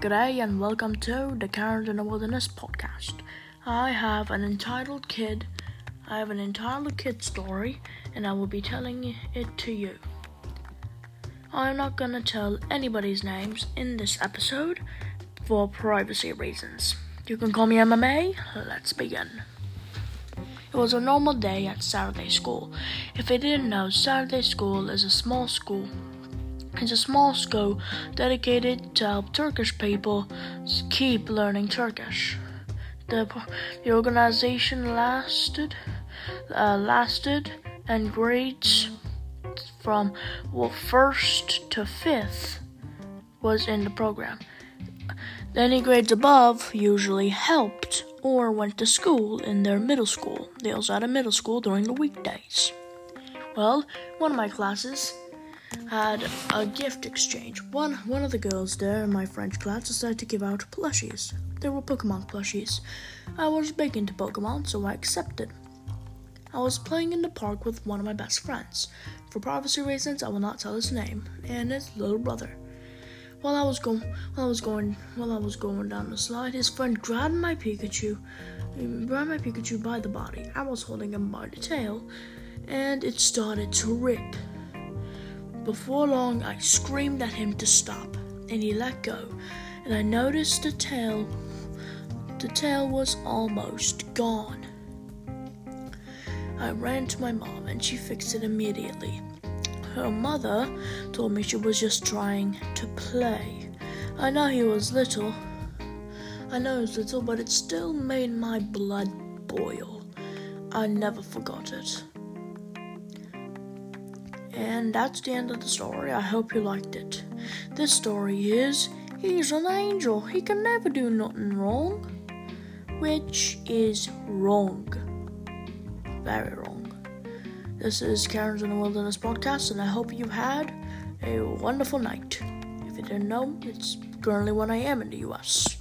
G'day and welcome to the Karen in the Wilderness podcast. I have an entitled kid. I have an entitled kid story, and I will be telling it to you. I'm not gonna tell anybody's names in this episode for privacy reasons. You can call me MMA. Let's begin. It was a normal day at Saturday school. If you didn't know, Saturday school is a small school it's a small school dedicated to help Turkish people keep learning Turkish. The, the organization lasted uh, lasted and grades from well, first to fifth was in the program. Any grades above usually helped or went to school in their middle school. They also had a middle school during the weekdays. Well, one of my classes had a gift exchange. One one of the girls there in my French class decided to give out plushies. They were Pokemon plushies. I was big into Pokemon, so I accepted. I was playing in the park with one of my best friends. For privacy reasons, I will not tell his name and his little brother. While I was going, while I was going, while I was going down the slide, his friend grabbed my Pikachu, grabbed my Pikachu by the body. I was holding him by the tail, and it started to rip. Before long, I screamed at him to stop, and he let go, and I noticed the tail. The tail was almost gone. I ran to my mom, and she fixed it immediately. Her mother told me she was just trying to play. I know he was little. I know he was little, but it still made my blood boil. I never forgot it. And that's the end of the story. I hope you liked it. This story is He's an angel. He can never do nothing wrong. Which is wrong. Very wrong. This is Karen's in the Wilderness podcast, and I hope you had a wonderful night. If you didn't know, it's currently 1 a.m. in the US.